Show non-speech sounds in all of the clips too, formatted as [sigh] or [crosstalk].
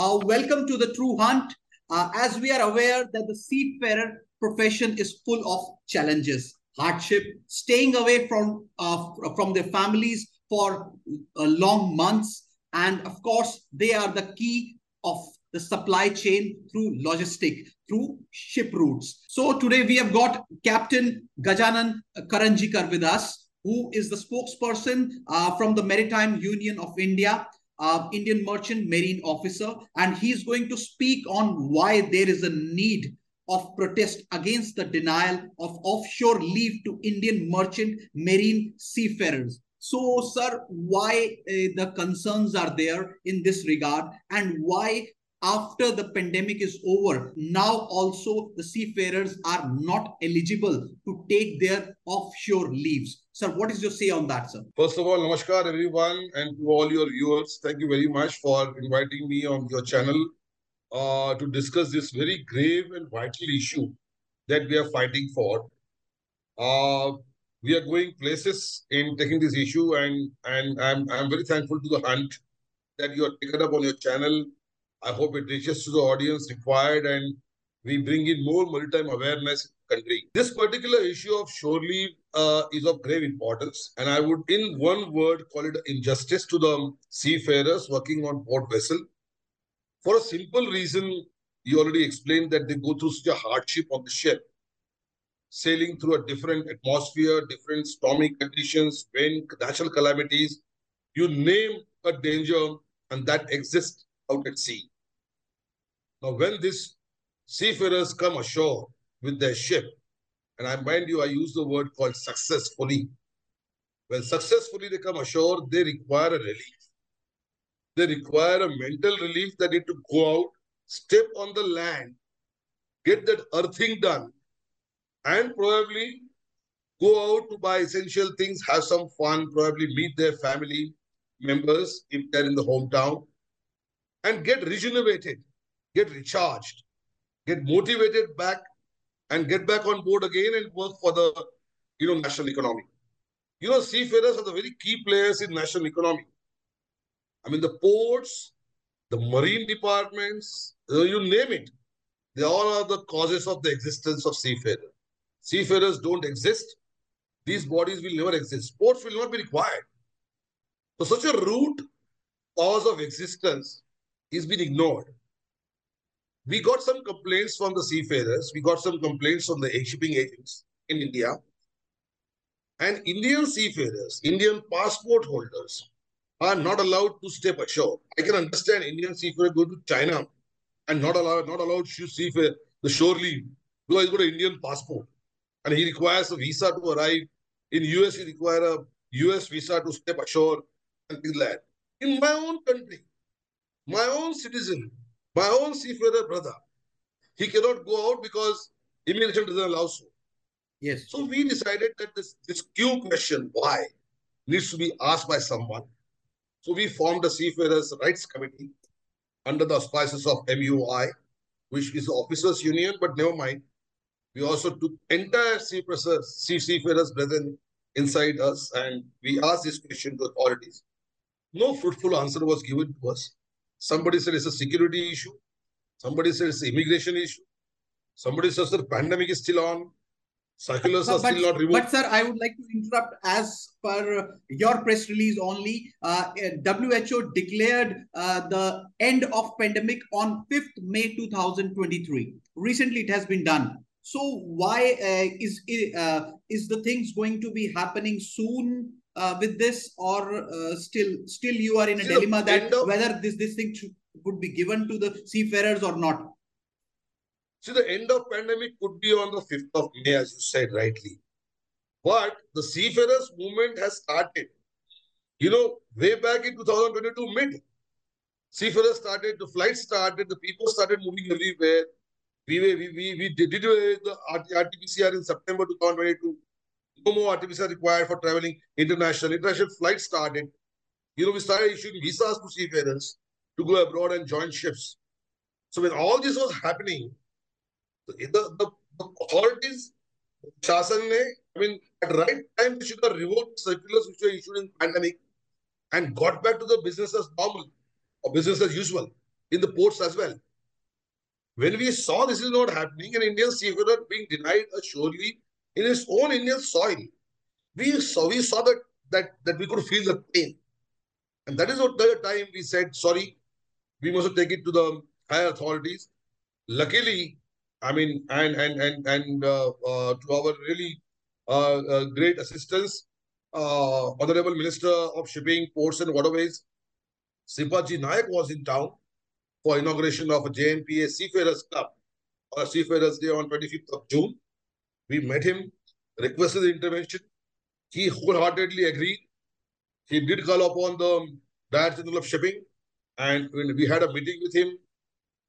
Uh, welcome to the True Hunt. Uh, as we are aware that the seafarer profession is full of challenges, hardship, staying away from uh, from their families for uh, long months, and of course they are the key of the supply chain through logistic, through ship routes. So today we have got Captain Gajanan Karanjikar with us, who is the spokesperson uh, from the Maritime Union of India uh, Indian Merchant Marine Officer, and he's going to speak on why there is a need of protest against the denial of offshore leave to Indian merchant marine seafarers. So, sir, why uh, the concerns are there in this regard, and why after the pandemic is over, now also the seafarers are not eligible to take their offshore leaves. Sir, what is your say on that, sir? First of all, namaskar everyone and to all your viewers. Thank you very much for inviting me on your channel uh, to discuss this very grave and vital issue that we are fighting for. Uh, we are going places in taking this issue and, and I'm, I'm very thankful to the hunt that you are taken up on your channel I hope it reaches to the audience required and we bring in more maritime awareness in the country. This particular issue of shore leave uh, is of grave importance, and I would, in one word, call it injustice to the seafarers working on port vessel. For a simple reason, you already explained that they go through such a hardship on the ship, sailing through a different atmosphere, different stormy conditions, wind, natural calamities. You name a danger, and that exists out at sea. Now, when these seafarers come ashore with their ship, and I mind you, I use the word called successfully. When successfully they come ashore, they require a relief. They require a mental relief. They need to go out, step on the land, get that earthing done, and probably go out to buy essential things, have some fun, probably meet their family members if they're in the hometown, and get rejuvenated get recharged, get motivated back and get back on board again and work for the you know national economy. You know, seafarers are the very key players in national economy. I mean, the ports, the marine departments, uh, you name it, they all are the causes of the existence of seafarers. Seafarers don't exist. These bodies will never exist. Ports will not be required. So such a root cause of existence is being ignored we got some complaints from the seafarers. We got some complaints from the shipping agents in India. And Indian seafarers, Indian passport holders are not allowed to step ashore. I can understand Indian seafarers go to China and not allowed not allowed to seafarer the shore leave because he's got an Indian passport and he requires a visa to arrive. In US, he requires a US visa to step ashore and things like. In my own country, my own citizen my own seafarer brother, he cannot go out because immigration doesn't allow so. Yes. So we decided that this, this Q question, why, needs to be asked by someone. So we formed a Seafarers Rights Committee under the auspices of MUI, which is the officers union, but never mind. We also took entire seafarers, seafarers brethren inside us and we asked this question to authorities. No fruitful answer was given to us. Somebody said it's a security issue. Somebody said it's an immigration issue. Somebody says the pandemic is still on. Circulars but, are still not removed. But sir, I would like to interrupt. As per your press release only, uh, WHO declared uh, the end of pandemic on 5th May 2023. Recently, it has been done. So why uh, is uh, is the things going to be happening soon uh, with this, or uh, still still you are in a dilemma that of, whether this this thing should, would be given to the seafarers or not? See, the end of pandemic could be on the 5th of May, as you said rightly. But the seafarers movement has started. You know, way back in 2022 mid, seafarers started, the flights started, the people started moving everywhere. We, we, we, we did, did the RT-PCR in September 2022 no more RT-PCR required for traveling international. International flights started. You know, we started issuing visas to seafarers to go abroad and join ships. So when all this was happening, the, the, the authorities, Shasan I mean, at right time, they should have revoked circulars which were issued in pandemic and got back to the business as normal or business as usual. in the ports as well. When we saw this is not happening, an Indian seafarer being denied a leave in his own Indian soil, we saw we saw that that that we could feel the pain, and that is what the time we said sorry, we must take it to the higher authorities. Luckily, I mean, and and and and uh, uh, to our really uh, uh great assistance, uh, Honorable Minister of Shipping, Ports and Waterways, Shripad ji Naik was in town for inauguration of a JNPA Seafarers Club or Seafarers Day on 25th of June. We met him, requested the intervention. He wholeheartedly agreed. He did call upon the Director General of Shipping and we had a meeting with him.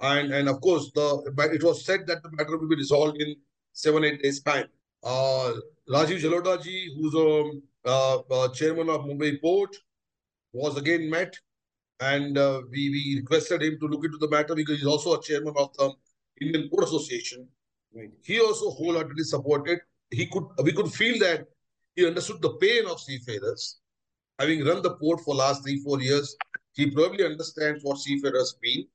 And, and of course, the it was said that the matter will be resolved in seven, eight days' time. Uh, Rajiv Jalota ji, who's a uh, uh, chairman of Mumbai Port, was again met and uh, we, we requested him to look into the matter because he's also a chairman of the Indian Port Association. Right. He also wholeheartedly supported. He could we could feel that he understood the pain of seafarers. Having run the port for last three four years, he probably understands what seafarers mean.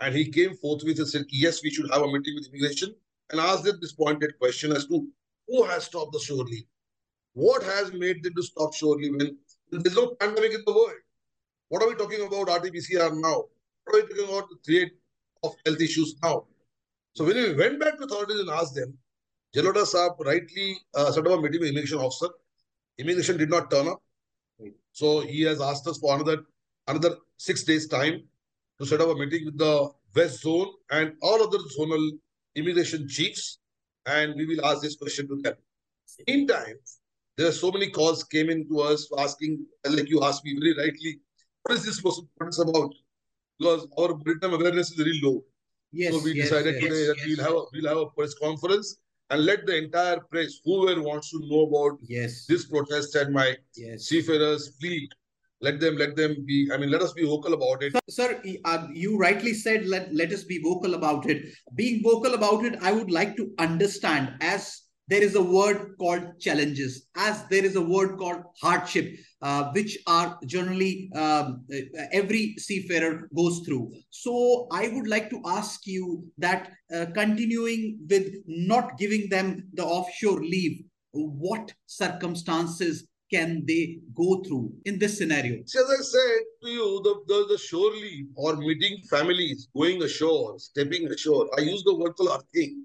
And he came forthwith and said, yes, we should have a meeting with immigration and asked them this pointed question as to who has stopped the shore leave? What has made them to stop shore leave when there's no pandemic in the world? What are we talking about RT-PCR now? What are we talking about the threat of health issues now? So when we went back to authorities and asked them, Jalota Saab rightly uh, set up a meeting with immigration officer. Immigration did not turn up. So he has asked us for another another six days time to set up a meeting with the West Zone and all other zonal immigration chiefs. And we will ask this question to them. In time, there are so many calls came in to us asking, like you asked me very rightly, what is this what's about? Because our Britain awareness is very low. Yes, so we yes, decided yes, today that we'll have a we'll have a press conference and let the entire press, whoever wants to know about yes. this protest and my yes. seafarers, please let them let them be i mean let us be vocal about it sir, sir uh, you rightly said let let us be vocal about it being vocal about it i would like to understand as there is a word called challenges, as there is a word called hardship, uh, which are generally um, every seafarer goes through. So I would like to ask you that uh, continuing with not giving them the offshore leave, what circumstances can they go through in this scenario? As I said to you, the, the, the shore leave or meeting families, going ashore, stepping ashore, I use the word called earthing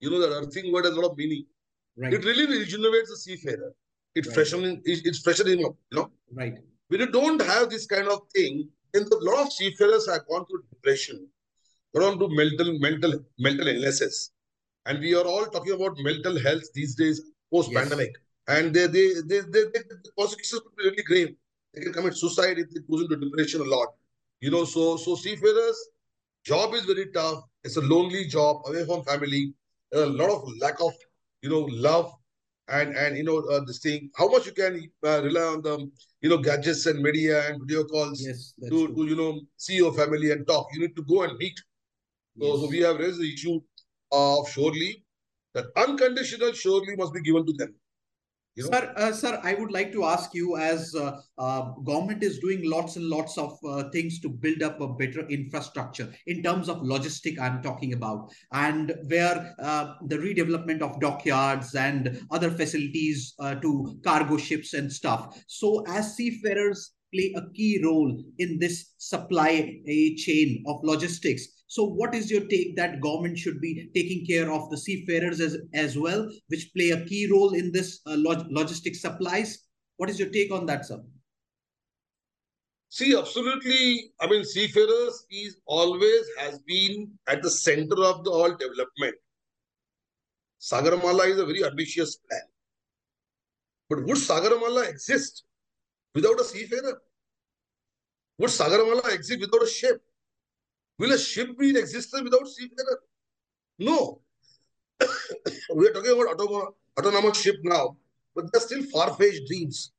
you know, that earthing word has a lot of meaning. Right. It really regenerates the seafarer. It right. freshens it, it's freshening up, you know. Right. When you don't have this kind of thing, then a lot of seafarers have gone through depression, gone through mental, mental, mental illnesses. And we are all talking about mental health these days, post-pandemic. Yes. And they, they, they, they, they, the consequences could be really grave. They can commit suicide if they go into depression a lot. You know, so so seafarers, job is very tough. It's a lonely job, away from family a lot of lack of you know love and and you know uh, this thing. How much you can uh, rely on the you know gadgets and media and video calls yes, to, to you know see your family and talk? You need to go and meet. So, yes. so we have raised the issue of shore leave that unconditional shore leave must be given to them you know? Sir, uh, sir, I would like to ask you as uh, uh, government is doing lots and lots of uh, things to build up a better infrastructure in terms of logistic I'm talking about and where uh, the redevelopment of dockyards and other facilities uh, to cargo ships and stuff. So as seafarers play a key role in this supply chain of logistics, so what is your take that government should be taking care of the seafarers as, as well, which play a key role in this uh, log logistic supplies? What is your take on that, sir? See, absolutely. I mean, seafarers is always has been at the center of the all development. Sagarmala is a very ambitious plan. But would Sagarmala exist without a seafarer? Would Sagarmala exist without a ship? Will a ship be in existence without seafarer? No. [coughs] we are talking about autonomous ship now, but they're still far-fetched dreams.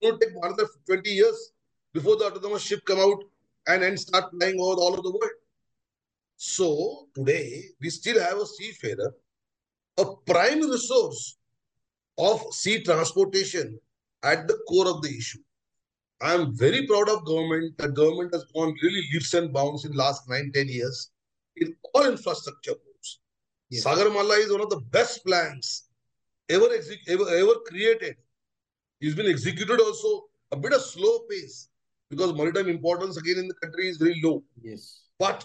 It will take another 20 years before the autonomous ship come out and, and start flying over all over the world. So today, we still have a seafarer, a prime resource of sea transportation at the core of the issue. I am very proud of government. That government has gone really leaps and bounds in last nine, ten years in all infrastructure moves. Yes. Sagarmala is one of the best plans ever, ever, ever created. It's been executed also a bit of slow pace because maritime importance again in the country is very low. Yes. But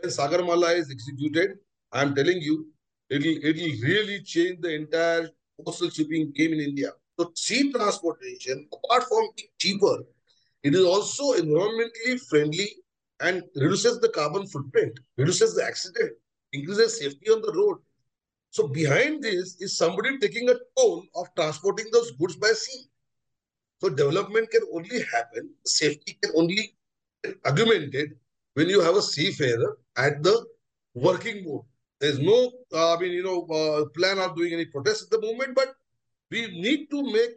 when Sagarmala is executed, I am telling you, it'll it'll really change the entire coastal shipping game in India. So sea transportation, apart from being cheaper, it is also environmentally friendly and reduces the carbon footprint, reduces the accident, increases safety on the road. So behind this is somebody taking a toll of transporting those goods by sea. So development can only happen, safety can only be augmented when you have a seafarer at the working mode. There's no, uh, I mean, you know, uh, plan of doing any protest at the moment, but we need to make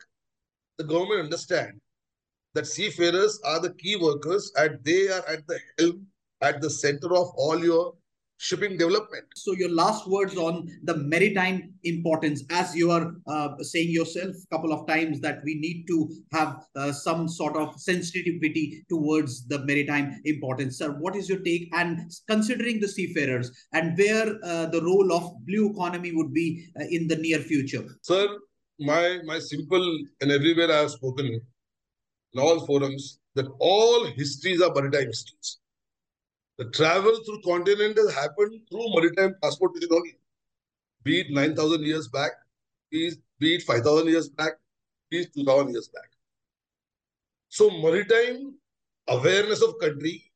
the government understand that seafarers are the key workers and they are at the helm, at the center of all your shipping development. So your last words on the maritime importance, as you are uh, saying yourself a couple of times that we need to have uh, some sort of sensitivity towards the maritime importance. Sir, what is your take? And considering the seafarers and where uh, the role of blue economy would be uh, in the near future? Sir, my, my simple and everywhere I have spoken in all forums that all histories are maritime histories. The travel through continent has happened through maritime transportation only. Be it 9,000 years back, be it 5,000 years back, be it 2,000 years back. So maritime awareness of country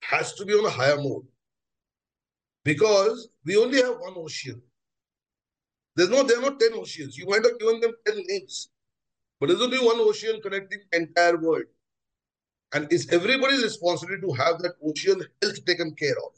has to be on a higher mode because we only have one ocean. There's no, there are not 10 oceans. You might have given them 10 names, but there's only one ocean connecting the entire world. And it's everybody's responsibility to have that ocean health taken care of.